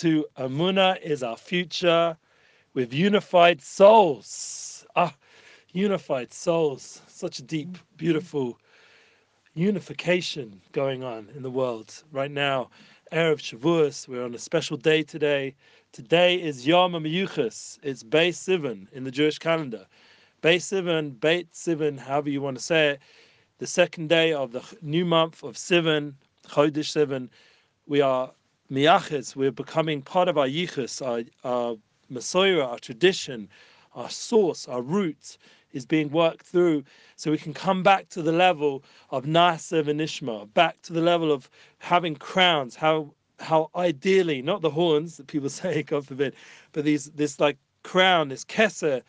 to Amuna is our future with unified souls. Ah, unified souls. Such a deep, beautiful unification going on in the world right now. Erev Shavuos, we're on a special day today. Today is Yom HaMiyuchas. It's Beis Sivan in the Jewish calendar. Beis Sivan, Beit Sivan, however you want to say it, the second day of the new month of Sivan, Chodesh Sivan. We are miyachis, we're becoming part of our yichus, our, our our tradition, our source, our roots is being worked through. So we can come back to the level of Naasev and back to the level of having crowns, how how ideally, not the horns that people say, God forbid, but these this like crown, this keser,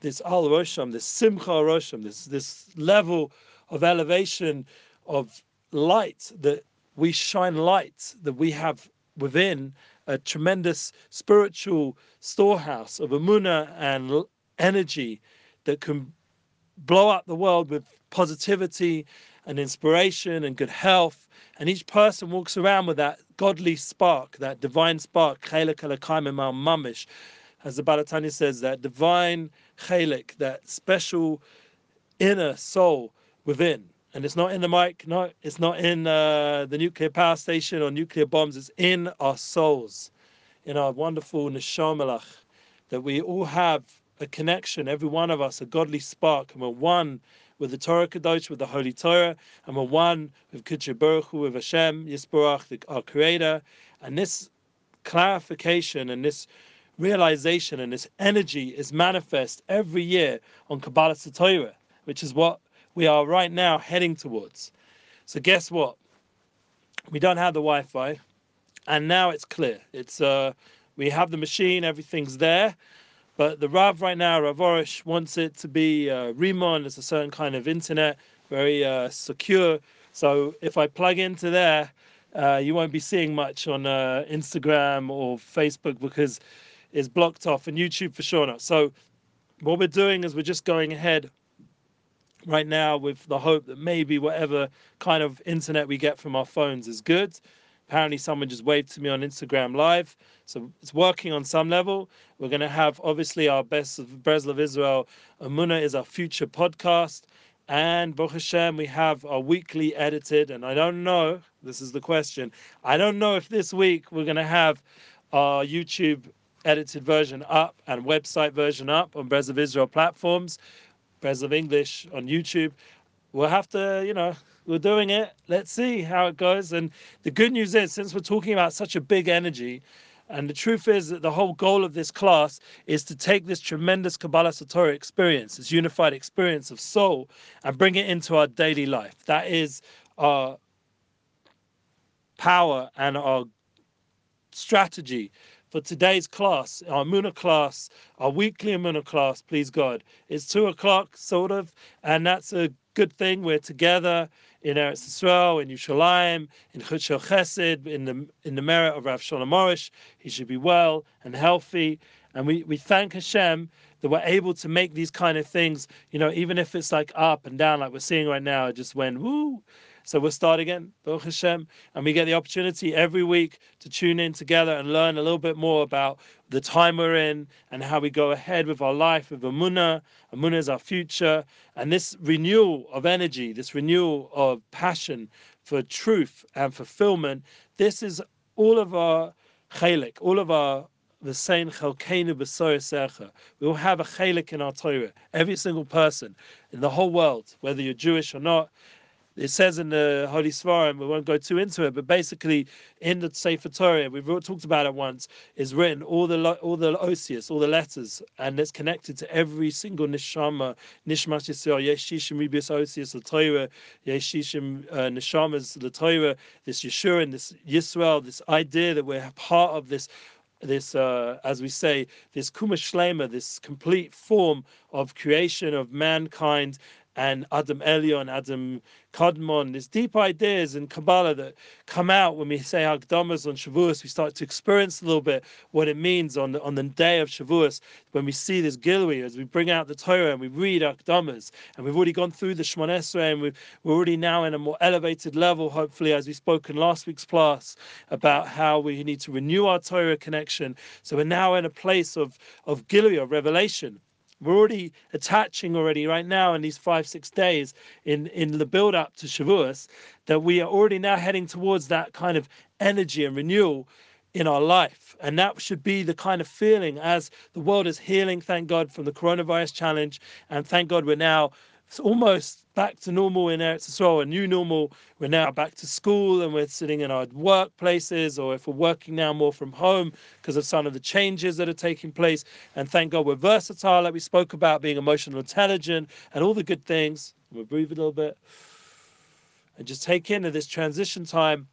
this al rosham, this simcha rosham, this this level of elevation of light that we shine light that we have within a tremendous spiritual storehouse of amuna and energy that can blow up the world with positivity and inspiration and good health. And each person walks around with that godly spark, that divine spark, mamish, as the Baal HaTanya says, that divine chalik, that special inner soul within and it's not in the mic, no, it's not in uh, the nuclear power station or nuclear bombs, it's in our souls, in our wonderful neshamalach, that we all have a connection, every one of us, a godly spark, and we're one with the Torah Kadosh, with the Holy Torah, and we're one with Kiddush Baruch with Hashem, Yisborach, our Creator, and this clarification and this realization and this energy is manifest every year on Kabbalah Torah, which is what we are right now heading towards. So guess what? We don't have the Wi-Fi, and now it's clear. It's uh, we have the machine, everything's there, but the Rav right now, Rav Arush, wants it to be uh, Rimon. It's a certain kind of internet, very uh, secure. So if I plug into there, uh, you won't be seeing much on uh, Instagram or Facebook because it's blocked off, and YouTube for sure not. So what we're doing is we're just going ahead right now with the hope that maybe whatever kind of internet we get from our phones is good. Apparently, someone just waved to me on Instagram Live. So it's working on some level. We're going to have obviously our best of Breslov Israel. Amuna is our future podcast. And Baruch Hashem, we have our weekly edited. And I don't know, this is the question. I don't know if this week we're going to have our YouTube edited version up and website version up on Breslov Israel platforms. Breslov English on YouTube. We'll have to, you know, we're doing it. Let's see how it goes. And the good news is, since we're talking about such a big energy, and the truth is that the whole goal of this class is to take this tremendous Kabbalas Torah experience, this unified experience of soul, and bring it into our daily life. That is our power and our strategy for today's class, our Muna class, our weekly Muna class, please God. It's two o'clock, sort of, and that's a good thing. We're together in Eretz Yisrael, in Yerushalayim, in Chut Chesed, in the in the merit of Rav Shalom Arush. He should be well and healthy, and we we thank Hashem that we're able to make these kind of things. You know, even if it's like up and down, like we're seeing right now, it just went woo so we'll start again, Baruch Hashem, and we get the opportunity every week to tune in together and learn a little bit more about the time we're in and how we go ahead with our life with Amunah. Amunah is our future, and this renewal of energy, this renewal of passion for truth and fulfillment. This is all of our chalik, all of our the same chalkeinu b'soyer We will have a chalik in our Torah. Every single person in the whole world, whether you're Jewish or not, it says in the Holy Svarim, we won't go too into it, but basically in the Sefer Torah, we've talked about it once, is written all the all the osius, all the letters, and it's connected to every single neshama, nishmas yisrael, yeshishim ribius osius l'Torah, yeshishim uh, neshamas Torah, this Yeshua and this Yisrael, this idea that we're part of this this, uh, as we say, this kumashlema, this complete form of creation of mankind and Adam Elyon, Adam Kadmon. There's deep ideas in Kabbalah that come out when we say Akdamas on Shavuos. We start to experience a little bit what it means on the, on the day of Shavuos when we see this Gilui, as we bring out the Torah and we read Akdamas. And we've already gone through the Shemon Esrei and we're already now in a more elevated level, hopefully, as we spoke in last week's class about how we need to renew our Torah connection. So we're now in a place of, of Gilui, of revelation. We're already attaching already right now in these five, six days in, in the build up to Shavuos, that we are already now heading towards that kind of energy and renewal in our life. And that should be the kind of feeling as the world is healing, thank God, from the coronavirus challenge. And thank God we're now it's almost back to normal in Eretz Yisrael, a new normal. We're now back to school and we're sitting in our workplaces, or if we're working now more from home because of some of the changes that are taking place. And thank God we're versatile, like we spoke about, being emotional intelligent and all the good things. We'll breathe a little bit and just take into this transition time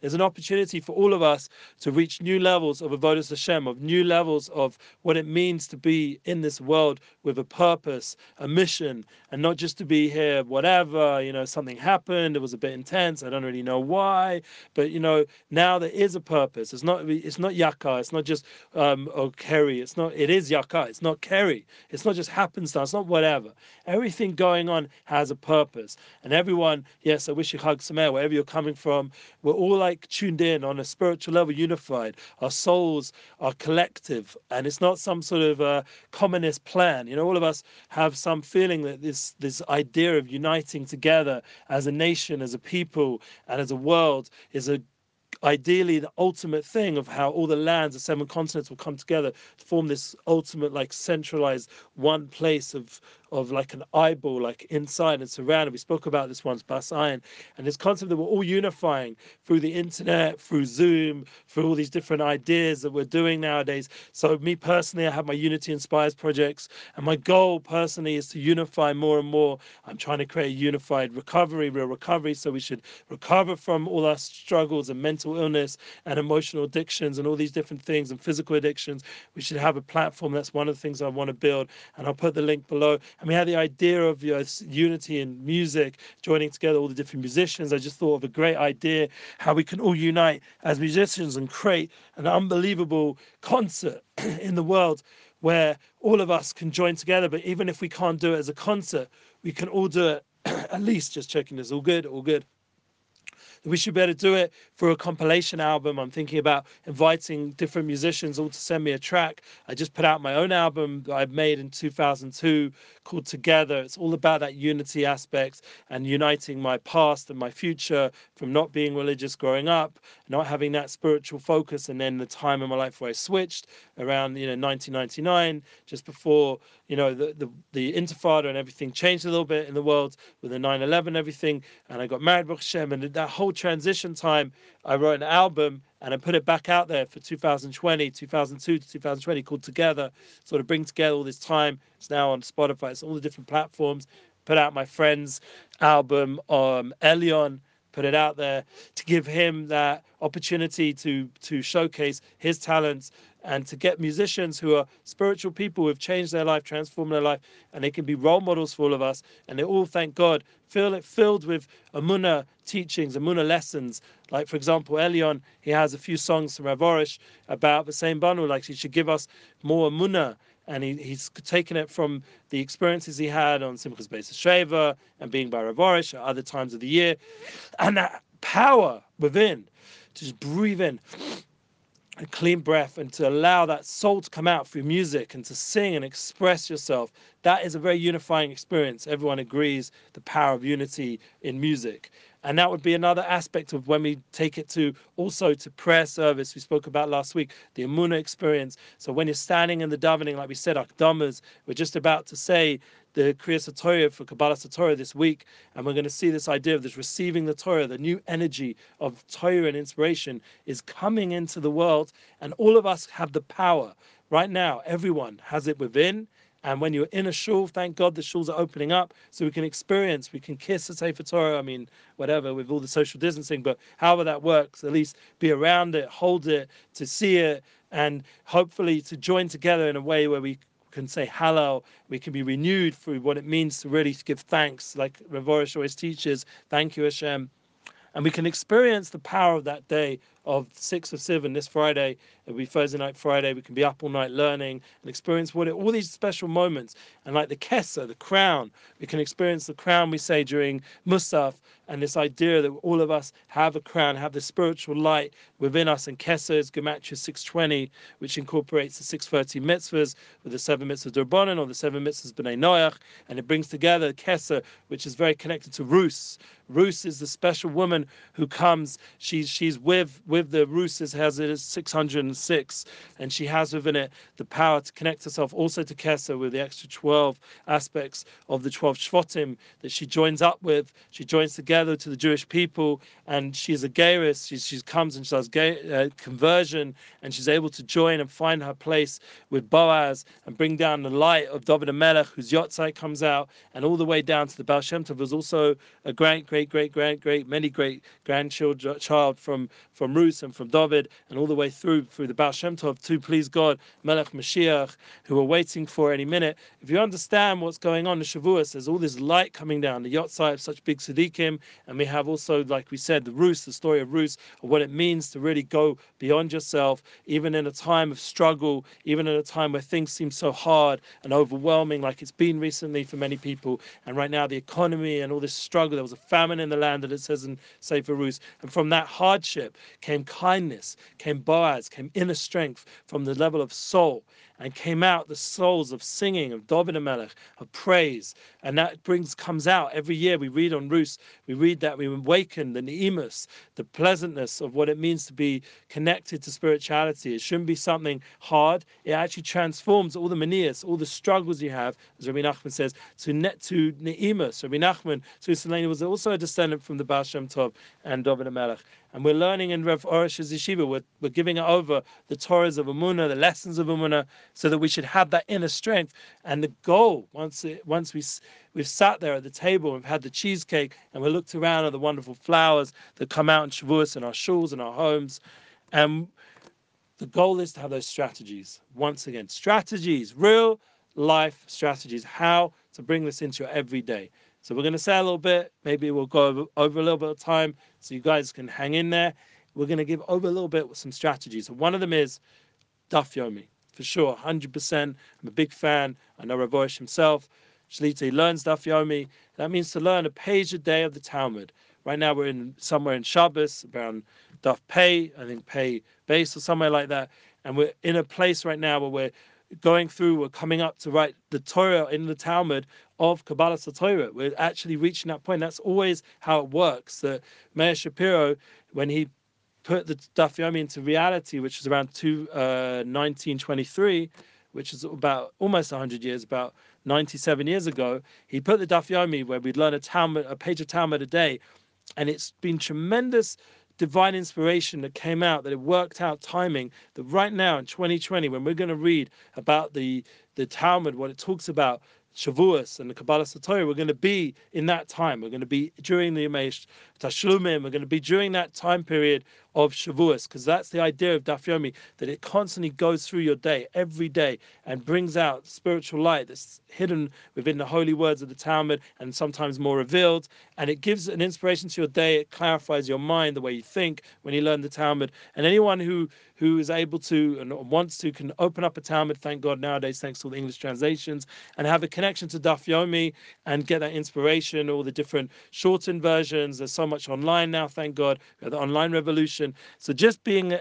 there's an opportunity for all of us to reach new levels of avodas Hashem, of new levels of what it means to be in this world with a purpose, a mission, and not just to be here, whatever, you know, something happened, it was a bit intense, I don't really know why, but you know, now there is a purpose. It's not it's not yaka, it's not just um or Kerry, it's not it is yaka, it's not Kerry, it's not just happenstance, it's not whatever. Everything going on has a purpose. And everyone, yes, I wish you Chag Sameach, wherever you're coming from, we're all like tuned in on a spiritual level, unified. Our souls are collective, and it's not some sort of uh, communist plan. You know, all of us have some feeling that this this idea of uniting together as a nation, as a people, and as a world is a ideally the ultimate thing of how all the lands, the seven continents will come together to form this ultimate, like centralized one place of of like an eyeball, like inside and surrounded. We spoke about this once, Bas Iron, and this concept that we're all unifying through the internet, through Zoom, through all these different ideas that we're doing nowadays. So, me personally, I have my Unity Inspires projects, and my goal personally is to unify more and more. I'm trying to create a unified recovery, real recovery. So, we should recover from all our struggles and mental illness and emotional addictions and all these different things and physical addictions. We should have a platform. That's one of the things I want to build, and I'll put the link below. And we had the idea of you know, unity in music, joining together all the different musicians. I just thought of a great idea how we can all unite as musicians and create an unbelievable concert in the world where all of us can join together. But even if we can't do it as a concert, we can all do it at least just checking this all good, all good we should be able to do it for a compilation album. I'm thinking about inviting different musicians all to send me a track. I just put out my own album that I made in 2002 called Together. It's all about that unity aspect and uniting my past and my future from not being religious growing up, not having that spiritual focus, and then the time in my life where I switched around you know 1999, just before you know the the, the Intifada and everything changed a little bit in the world with the 9/11 everything, and I got married, Baruch Hashem, and that whole transition time, I wrote an album and I put it back out there for 2020, 2002 to 2020 called Together, sort of bring together all this time. It's now on Spotify, it's all the different platforms. Put out my friend's album, um, Elyon, put it out there to give him that opportunity to to showcase his talents and to get musicians who are spiritual people who have changed their life, transformed their life, and they can be role models for all of us. And they all, thank God, feel it filled with Amuna teachings, Amuna lessons. Like, for example, Elyon, he has a few songs from Rav Arush about the same bundle, like he should give us more Amuna. And he, he's taken it from the experiences he had on Simchas Beis Sheva and being by Rav Arush at other times of the year. And that power within, to just breathe in a clean breath and to allow that soul to come out through music and to sing and express yourself. That is a very unifying experience. Everyone agrees the power of unity in music and that would be another aspect of when we take it to also to prayer service we spoke about last week the amuna experience so when you're standing in the davening like we said akdamas we're just about to say the Kriyas Torah for Kabbalah Torah this week, and we're going to see this idea of this receiving the Torah, the new energy of Torah and inspiration is coming into the world, and all of us have the power right now. Everyone has it within. And when you're in a shul, thank God the shuls are opening up so we can experience, we can kiss the Sefer Torah. I mean, whatever, with all the social distancing, but however that works, at least be around it, hold it, to see it, and hopefully to join together in a way where we can say Hallel. We can be renewed through what it means to really give thanks, like Rav Arush always teaches. Thank you, Hashem. And we can experience the power of that day of 6 of 7 this Friday. It'll be Thursday night, Friday. We can be up all night learning and experience what it, all these special moments. And like the Kesa, the crown, we can experience the crown we say during Musaf and this idea that all of us have a crown, have the spiritual light within us. And Kesa is Gematria 620, which incorporates the 630 mitzvahs with the seven mitzvahs Durbanan or the seven mitzvahs B'nai Noach. And it brings together Kesa, which is very connected to Rus. Rus is the special woman who comes, she's, she's with with the Rusas has it as 606, and she has within it the power to connect herself also to Kesa with the extra 12 aspects of the 12 Shvatim that she joins up with. She joins together to the Jewish people, and she's a Gairis. She, she comes and she does gay, uh, conversion, and she's able to join and find her place with Boaz and bring down the light of David Melech, whose Yotzai comes out, and all the way down to the Baal Shem Tov. Also a great, great, great, great, great, many great grandchildren child from from Rus and from David and all the way through through the Baal Shem Tov to please God, Melech Mashiach, who are waiting for any minute. If you understand what's going on in Shavuos, there's all this light coming down, the Yotzai of such big Tzaddikim, and we have also, like we said, the Rus, the story of Ruth, of what it means to really go beyond yourself, even in a time of struggle, even in a time where things seem so hard and overwhelming, like it's been recently for many people. And right now, the economy and all this struggle, there was a famine in the land that it says in Sefer Rus. And from that hardship came kindness, came Boaz, came inner strength from the level of soul, and came out the souls of singing, of David Melech, of praise. And that brings comes out every year. We read on Rus, we read that we awaken the Ne'imus, the pleasantness of what it means to be connected to spirituality. It shouldn't be something hard. It actually transforms all the manias, all the struggles you have, as Rabbi Nachman says, to net to Ne'imus. Rabbi Nachman, Susalani was also a descendant from the Baal Shem Tov and David Melech. And we're learning in Rav Arush's yeshiva, we're, we're giving over the Torahs of Amunah, the lessons of Amunah, so that we should have that inner strength. And the goal, once it, once we we've sat there at the table, we've had the cheesecake, and we looked around at the wonderful flowers that come out in Shavuos in our shuls and our homes, and the goal is to have those strategies. Once again, strategies, real life strategies, how to bring this into your everyday. So we're going to say a little bit. Maybe we'll go over, over a little bit of time so you guys can hang in there. We're going to give over a little bit with some strategies. So one of them is Daf Yomi, for sure, 100%. I'm a big fan. I know Rav Arush himself. He learns Daf Yomi. That means to learn a page a day of the Talmud. Right now we're in somewhere in Shabbos, around Daf Pei, I think Pei Base or somewhere like that. And we're in a place right now where we're going through, we're coming up to write the Torah in the Talmud of Kabbalah Torah. We're actually reaching that point. That's always how it works. That Meir Shapiro, when he put the Daf Yomi into reality, which was around two, uh, 1923, which is about almost 100 years, about 97 years ago, he put the Daf Yomi where we'd learn a Talmud, a page of Talmud a day, and it's been tremendous divine inspiration that came out that it worked out timing that right now in 2020 when we're going to read about the the Talmud what it talks about Shavuos and the Kabbalas Torah, we're going to be in that time. We're going to be during the Yemesh Tashlumim. We're going to be during that time period of Shavuos, because that's the idea of Daf Yomi, that it constantly goes through your day, every day, and brings out spiritual light that's hidden within the holy words of the Talmud and sometimes more revealed. And it gives an inspiration to your day. It clarifies your mind, the way you think when you learn the Talmud. And anyone who who is able to and wants to can open up a Talmud, thank God nowadays, thanks to all the English translations, and have a connection to Daf Yomi and get that inspiration, all the different shortened versions. There's so much online now, thank God. The online revolution so just being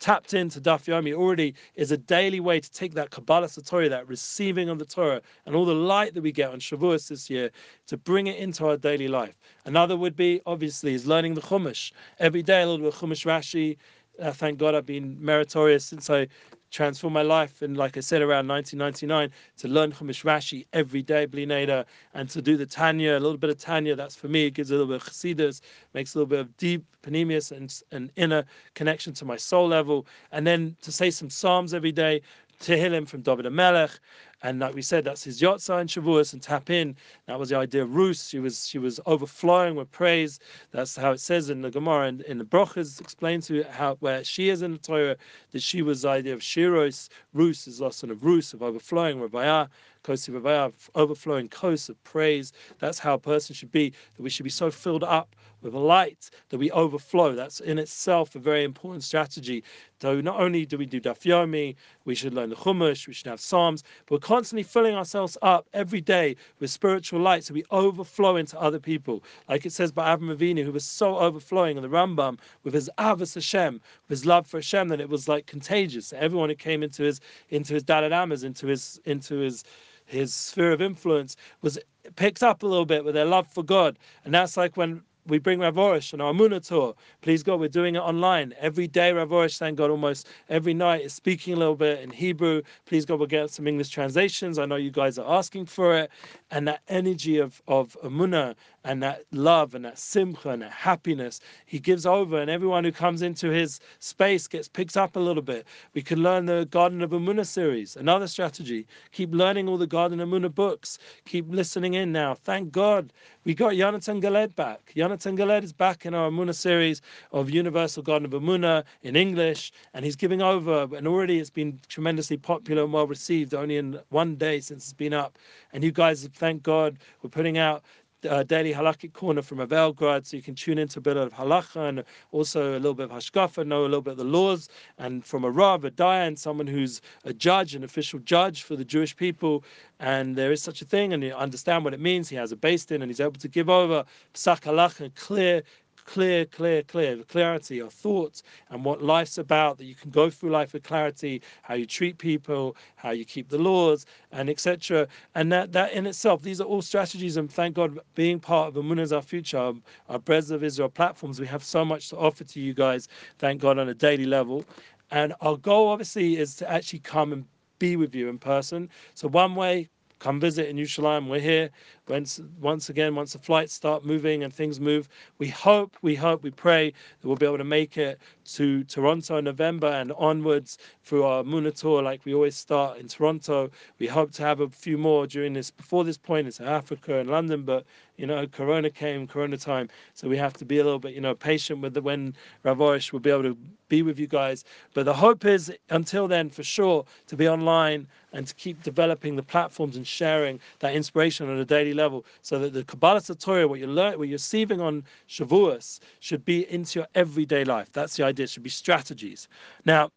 tapped into Daf Yomi already is a daily way to take that Kabbalah Torah, that receiving of the Torah, and all the light that we get on Shavuos this year, to bring it into our daily life. Another would be, obviously, is learning the Chumash. Every day, a little bit of Chumash Rashi. Uh, thank God I've been meritorious since I transformed my life. And like I said, around 1999, to learn Chumash Rashi every day, Blineda, and to do the Tanya, a little bit of Tanya, that's for me. It gives a little bit of Chassidus, makes a little bit of deep panemius and an inner connection to my soul level. And then to say some Psalms every day, Tehillim from David Melech, And like we said, that's his Yotza and Shavuos and tap in. That was the idea of Rus. She was she was overflowing with praise. That's how it says in the Gemara and in the Brochas explained to how where she is in the Torah that she was the idea of Shiros. Rus is lesson of Rus of overflowing. Rabbi Kosi Rabbi overflowing coast of praise. That's how a person should be. That we should be so filled up with light that we overflow. That's in itself a very important strategy. So not only do we do Daf Yomi, we should learn the Chumash, we should have Psalms, but we're constantly filling ourselves up every day with spiritual light so we overflow into other people. Like it says by Avraham Avinu, who was so overflowing in the Rambam with his Avos Hashem, with his love for Hashem, that it was like contagious. Everyone who came into his into his Dalad into his into his his sphere of influence was picked up a little bit with their love for God. And that's like when we bring Rav Arush on our Muna tour. Please God, we're doing it online. Every day, Rav Arush, thank God, almost every night is speaking a little bit in Hebrew. Please God, we'll get some English translations. I know you guys are asking for it. And that energy of, of Amuna and that love and that simcha and that happiness he gives over, and everyone who comes into his space gets picked up a little bit. We can learn the Garden of Amuna series, another strategy. Keep learning all the Garden of Amuna books. Keep listening in now. Thank God we got Jonathan Galed back. Jonathan Galed is back in our Amuna series of Universal Garden of Amuna in English, and he's giving over, and already it's been tremendously popular and well received, only in one day since it's been up. And you guys, thank God, we're putting out uh, daily halakhic corner from Avelgrad, so you can tune into a bit of halacha and also a little bit of hashkafa, know a little bit of the laws, and from a rav, a dayan, someone who's a judge, an official judge for the Jewish people, and there is such a thing, and you understand what it means. He has a based in, and he's able to give over psak halacha, clear clear, clear, clear, clarity of thoughts and what life's about, that you can go through life with clarity, how you treat people, how you keep the laws, and etc. And that, that in itself, these are all strategies, and thank God, being part of Amunah is our future, our, our Breslov Israel platforms, we have so much to offer to you guys, thank God, on a daily level. And our goal, obviously, is to actually come and be with you in person. So, one way, come visit in Yerushalayim. We're here. Once, once again, once the flights start moving and things move, we hope, we hope, we pray that we'll be able to make it to Toronto in November and onwards through our Muna tour, like we always start in Toronto. We hope to have a few more during this, before this point, in Africa and London, but you know, Corona came, Corona time, so we have to be a little bit, you know, patient with the when Rav Arush will be able to be with you guys. But the hope is, until then, for sure, to be online and to keep developing the platforms and sharing that inspiration on a daily level, so that the Kabbalah Torah, what you're learning, what you're receiving on Shavuos, should be into your everyday life. That's the idea. It should be strategies. Now,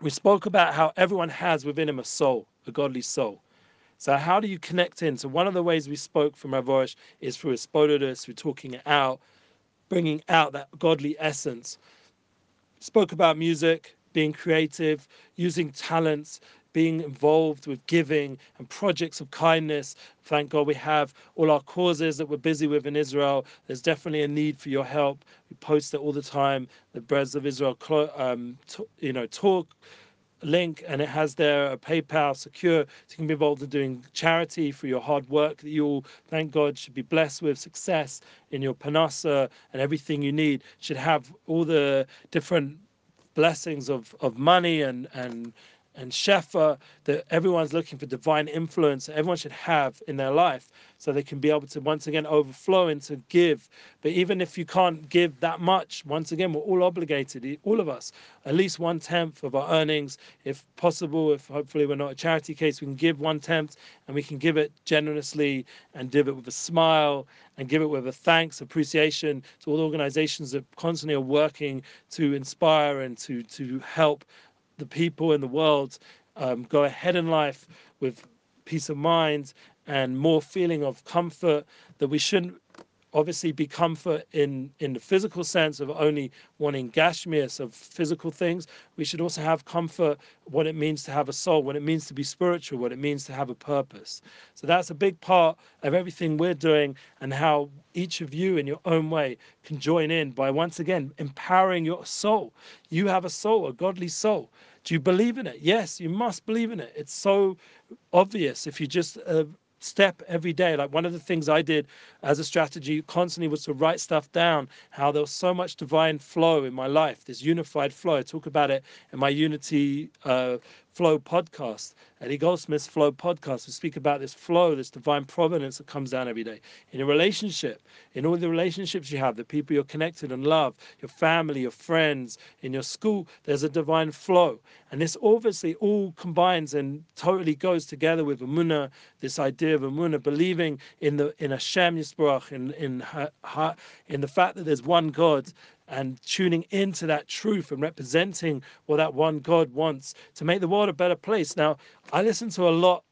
we spoke about how everyone has within him a soul, a godly soul. So how do you connect in? So one of the ways we spoke from Rav Arush is through hisbodedus, through talking it out, bringing out that godly essence. Spoke about music, being creative, using talents, being involved with giving and projects of kindness. Thank God we have all our causes that we're busy with in Israel. There's definitely a need for your help. We post it all the time. The Breslov Israel, um, you know, talk link and it has there a PayPal secure. So you can be involved in doing charity for your hard work that you all, thank God, should be blessed with success in your panasa and everything you need. Should have all the different blessings of, of money and, and and Shefa that everyone's looking for divine influence everyone should have in their life so they can be able to once again overflow into give. But even if you can't give that much, once again, we're all obligated, all of us, at least one tenth of our earnings, if possible. If hopefully we're not a charity case, we can give one tenth and we can give it generously and give it with a smile and give it with a thanks, appreciation to all the organizations that constantly are working to inspire and to to help the people in the world um, go ahead in life with peace of mind and more feeling of comfort that we shouldn't obviously be comfort in in the physical sense of only wanting gashmias of physical things. We should also have comfort what it means to have a soul what it means to be spiritual what it means to have a purpose. So that's a big part of everything we're doing and how each of you in your own way can join in by once again empowering your soul. You have a soul a godly soul. Do you believe in it? Yes you must believe in it. It's so obvious if you just uh, step every day. Like one of the things I did as a strategy constantly was to write stuff down, how there was so much divine flow in my life, this unified flow. I talk about it in my unity uh, Flow podcast, Eddie Goldsmith's Flow podcast. We speak about this flow, this divine providence that comes down every day in a relationship, in all the relationships you have, the people you're connected and love, your family, your friends, in your school. There's a divine flow, and this obviously all combines and totally goes together with Amunah, this idea of Amunah, believing in the in Hashem Yisbarach, in in in the fact that there's one God and tuning into that truth and representing what that one God wants to make the world a better place. Now, I listen to a lot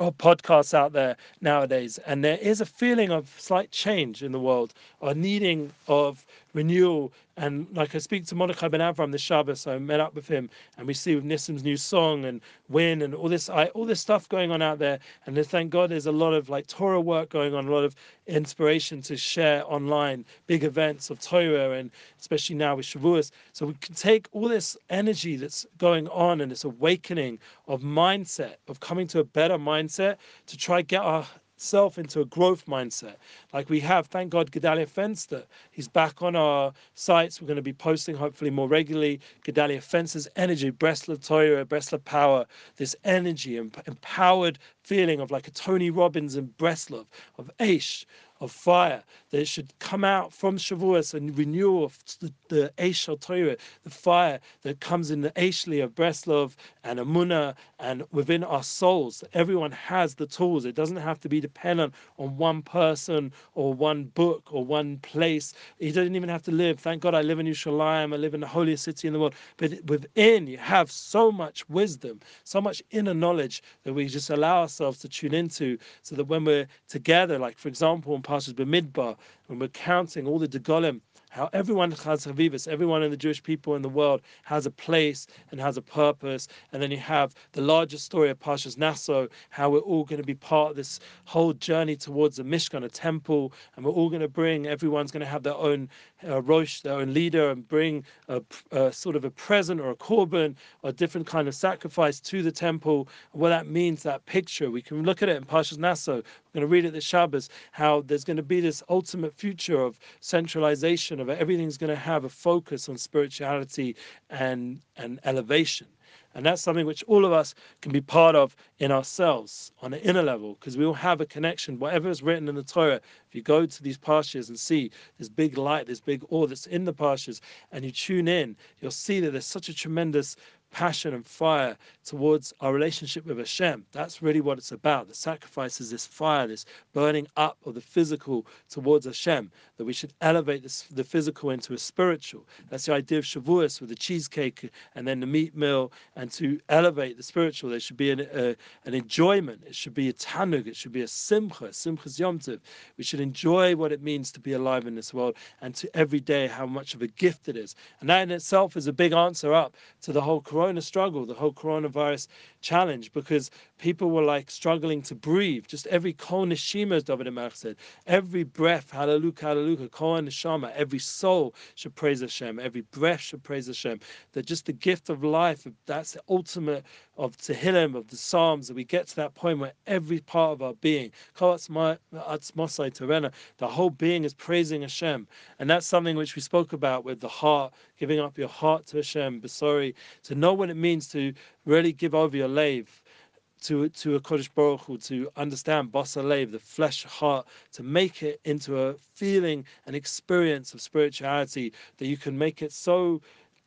of podcasts out there nowadays, and there is a feeling of slight change in the world, a needing of renewal and like I speak to Mordechai Ben Avram this Shabbos, I met up with him, and we see with Nissim's new song and Win and all this, I, all this stuff going on out there. And thank God, there's a lot of like Torah work going on, a lot of inspiration to share online, big events of Torah, and especially now with Shavuos. So we can take all this energy that's going on and this awakening of mindset, of coming to a better mindset, to try get our self into a growth mindset. Like we have thank god gedalia fenster he's back on our sites. We're going to be posting hopefully more regularly. Gedalia fenster's energy breslov torah breslov power this energy and empowered feeling of like a tony robbins in breslov of aish of fire that should come out from Shavuos and renewal of the, the Eish Torah, the fire that comes in the Eishli of Breslov and Amuna and within our souls. Everyone has the tools. It doesn't have to be dependent on one person or one book or one place. You don't even have to live. Thank God I live in Yerushalayim. I live in the holiest city in the world. But within you have so much wisdom, so much inner knowledge that we just allow ourselves to tune into so that when we're together, like for example in Parshas Bamidbar, when we're counting all the Degolim how everyone has Havivas, everyone in the Jewish people in the world has a place and has a purpose. And then you have the larger story of Parshas Naso, how we're all going to be part of this whole journey towards a Mishkan, a temple, and we're all going to bring, everyone's going to have their own uh, Rosh, their own leader, and bring a, a, sort of a present or a korban or a different kind of sacrifice to the temple. What that means, that picture, we can look at it in Parshas Naso. We're going to read it this Shabbos, how there's going to be this ultimate future of centralization of. Everything's going to have a focus on spirituality and, and elevation. And that's something which all of us can be part of in ourselves on an inner level, because we all have a connection. Whatever is written in the Torah, if you go to these pastures and see this big light, this big awe that's in the pastures, and you tune in, you'll see that there's such a tremendous passion and fire towards our relationship with Hashem. That's really what it's about. The sacrifice is this fire, this burning up of the physical towards Hashem, that we should elevate this, the physical into a spiritual. That's the idea of Shavuos with the cheesecake and then the meat meal, and to elevate the spiritual, there should be an, uh, an enjoyment. It should be a tanug. It should be a simcha, simchas yom tov. We should enjoy what it means to be alive in this world and to every day how much of a gift it is. And that in itself is a big answer up to the whole corona struggle, the whole coronavirus challenge, because people were like struggling to breathe. Just every kol neshima, as David Melech said, every breath, hallelujah, hallelujah, kol neshama, every soul should praise Hashem, every breath should praise Hashem. That just the gift of life, that's the ultimate of Tehillim, of the Psalms, that we get to that point where every part of our being, the whole being is praising Hashem. And that's something which we spoke about with the heart, giving up your heart to Hashem, sorry, to know what it means to really give over your lave to to a Kodesh Baruch Hu, to understand Basalev, the flesh heart, to make it into a feeling, an experience of spirituality that you can make it so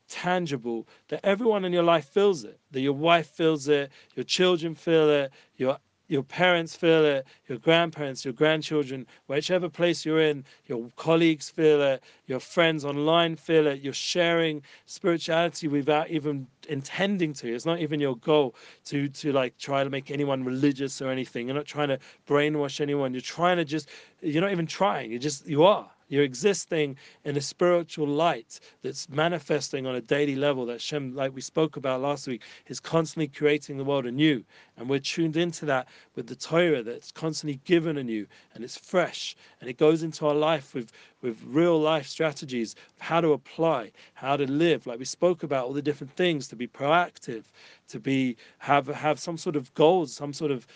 tangible that everyone in your life feels it, that your wife feels it, your children feel it, your your parents feel it, your grandparents, your grandchildren, whichever place you're in, your colleagues feel it, your friends online feel it, you're sharing spirituality without even intending to. It's not even your goal to to like try to make anyone religious or anything. You're not trying to brainwash anyone. You're trying to just you're not even trying. You just you are. You're existing in a spiritual light that's manifesting on a daily level that Shem, like we spoke about last week, is constantly creating the world anew. And we're tuned into that with the Torah that's constantly given anew and it's fresh and it goes into our life with, with real life strategies of how to apply, how to live. Like we spoke about all the different things to be proactive, to be have have some sort of goals, some sort of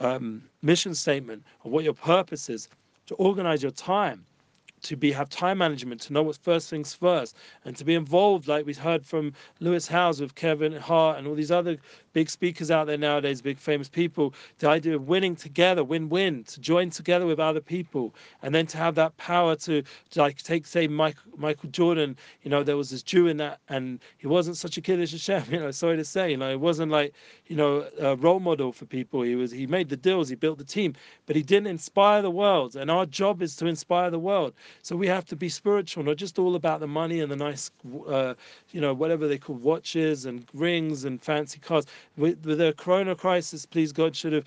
um, mission statement of what your purpose is, to organize your time to be have time management, to know what's first things first, and to be involved, like we heard from Lewis Howes with Kevin Hart and all these other big speakers out there nowadays, big famous people. The idea of winning together, win-win, to join together with other people, and then to have that power to, to like take, say, Michael, Michael Jordan. You know, there was this Jew in that, and he wasn't such a kiddish chef. You know, sorry to say, you know, it wasn't like you know a role model for people. He was he made the deals, he built the team, but he didn't inspire the world. And our job is to inspire the world. So we have to be spiritual, not just all about the money and the nice, uh, you know, whatever they call watches and rings and fancy cars. With, with the Corona crisis, please God should have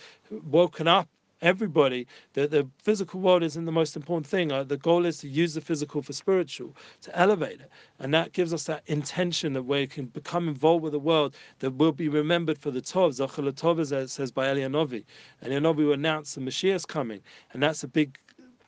woken up everybody that the physical world isn't the most important thing. Uh, the goal is to use the physical for spiritual, to elevate it. And that gives us that intention that we can become involved with the world that will be remembered for the Tov. Zachal Tov, as it says by Elianovi. Elianovi will announce the Mashiach's coming. And that's a big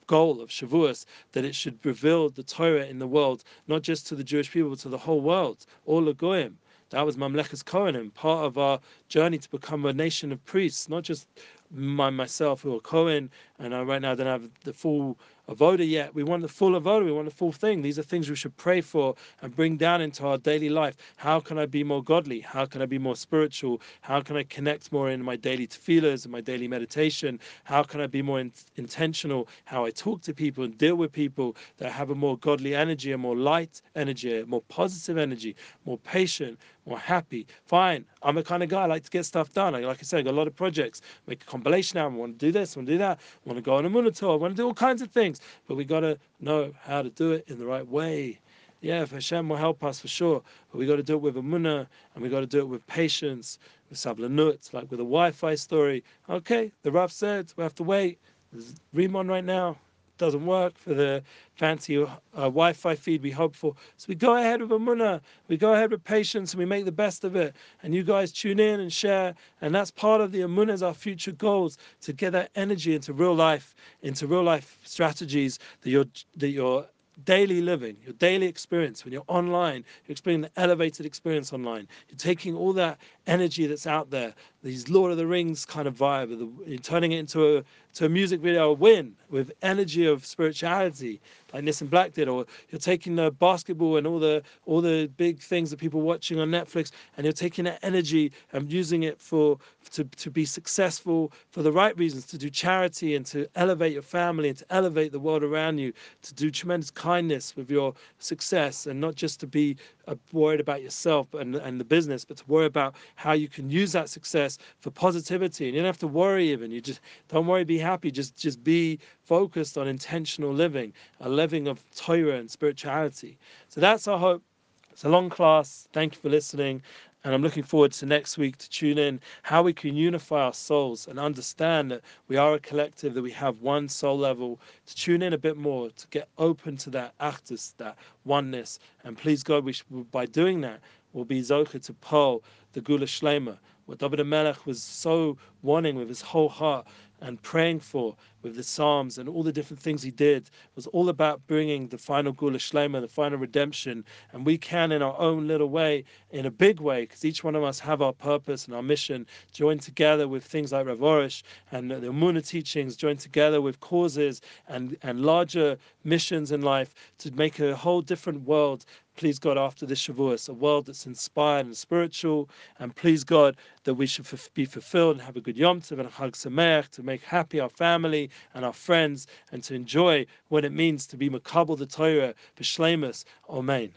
goal of Shavuos, that it should reveal the Torah in the world, not just to the Jewish people, but to the whole world, all the Goyim. That was Mamlechus Kohanim, part of our journey to become a nation of priests, not just my myself who are Cohen, and I right now don't have the full avoda yet. We want the full avoda. We want the full thing. These are things we should pray for and bring down into our daily life. How can I be more godly? How can I be more spiritual? How can I connect more in my daily tefillahs and my daily meditation? How can I be more in, intentional? How I talk to people and deal with people that have a more godly energy, a more light energy, a more positive energy, more patient, more happy. Fine. I'm the kind of guy I like to get stuff done. I, like I said, I got a lot of projects. Make a compilation album. I want to do this. I want to do that. I want to go on a Muna tour. I want to do all kinds of things. But we got to know how to do it in the right way. Yeah, if Hashem will help us for sure. But we got to do it with Amunah and we got to do it with patience, with sablanut, like with a Wi Fi story. Okay, the Rav said we have to wait. There's Rimon right now doesn't work for the fancy uh, Wi-Fi feed we hope for. So we go ahead with Amunah, we go ahead with patience, and we make the best of it. And you guys tune in and share, and that's part of the Amunah is our future goals to get that energy into real life, into real life strategies that you're that you're daily living, your daily experience, when you're online, you're experiencing the elevated experience online. You're taking all that energy that's out there, these Lord of the Rings kind of vibe, you're turning it into a, to a music video, win with energy of spirituality, like Nissim Black did, or you're taking the basketball and all the all the big things that people watching on Netflix, and you're taking that energy and using it for to, to be successful for the right reasons, to do charity and to elevate your family and to elevate the world around you, to do tremendous kindness with your success, and not just to be uh, worried about yourself and, and the business, but to worry about how you can use that success for positivity. And you don't have to worry even. You just don't worry, be happy. Just just be focused on intentional living, a living of Torah and spirituality. So that's our hope. It's a long class. Thank you for listening. And I'm looking forward to next week to tune in how we can unify our souls and understand that we are a collective, that we have one soul level, to tune in a bit more, to get open to that actus, that oneness. And please God, we should, by doing that, we'll be Zocha to Paul, the Geula Shlema, what David Melech was so wanting with his whole heart and praying for with the Psalms and all the different things he did was all about bringing the final Geula Shlema, the final redemption. And we can, in our own little way, in a big way, because each one of us have our purpose and our mission, join together with things like Rav Arush and the Amunah teachings, join together with causes and, and larger missions in life to make a whole different world please God, after this Shavuos, a world that's inspired and spiritual, and please God that we should be fulfilled and have a good Yom Tov and a Chag Sameach to make happy our family and our friends and to enjoy what it means to be Makabal the Torah, B'Shlemus. Amen.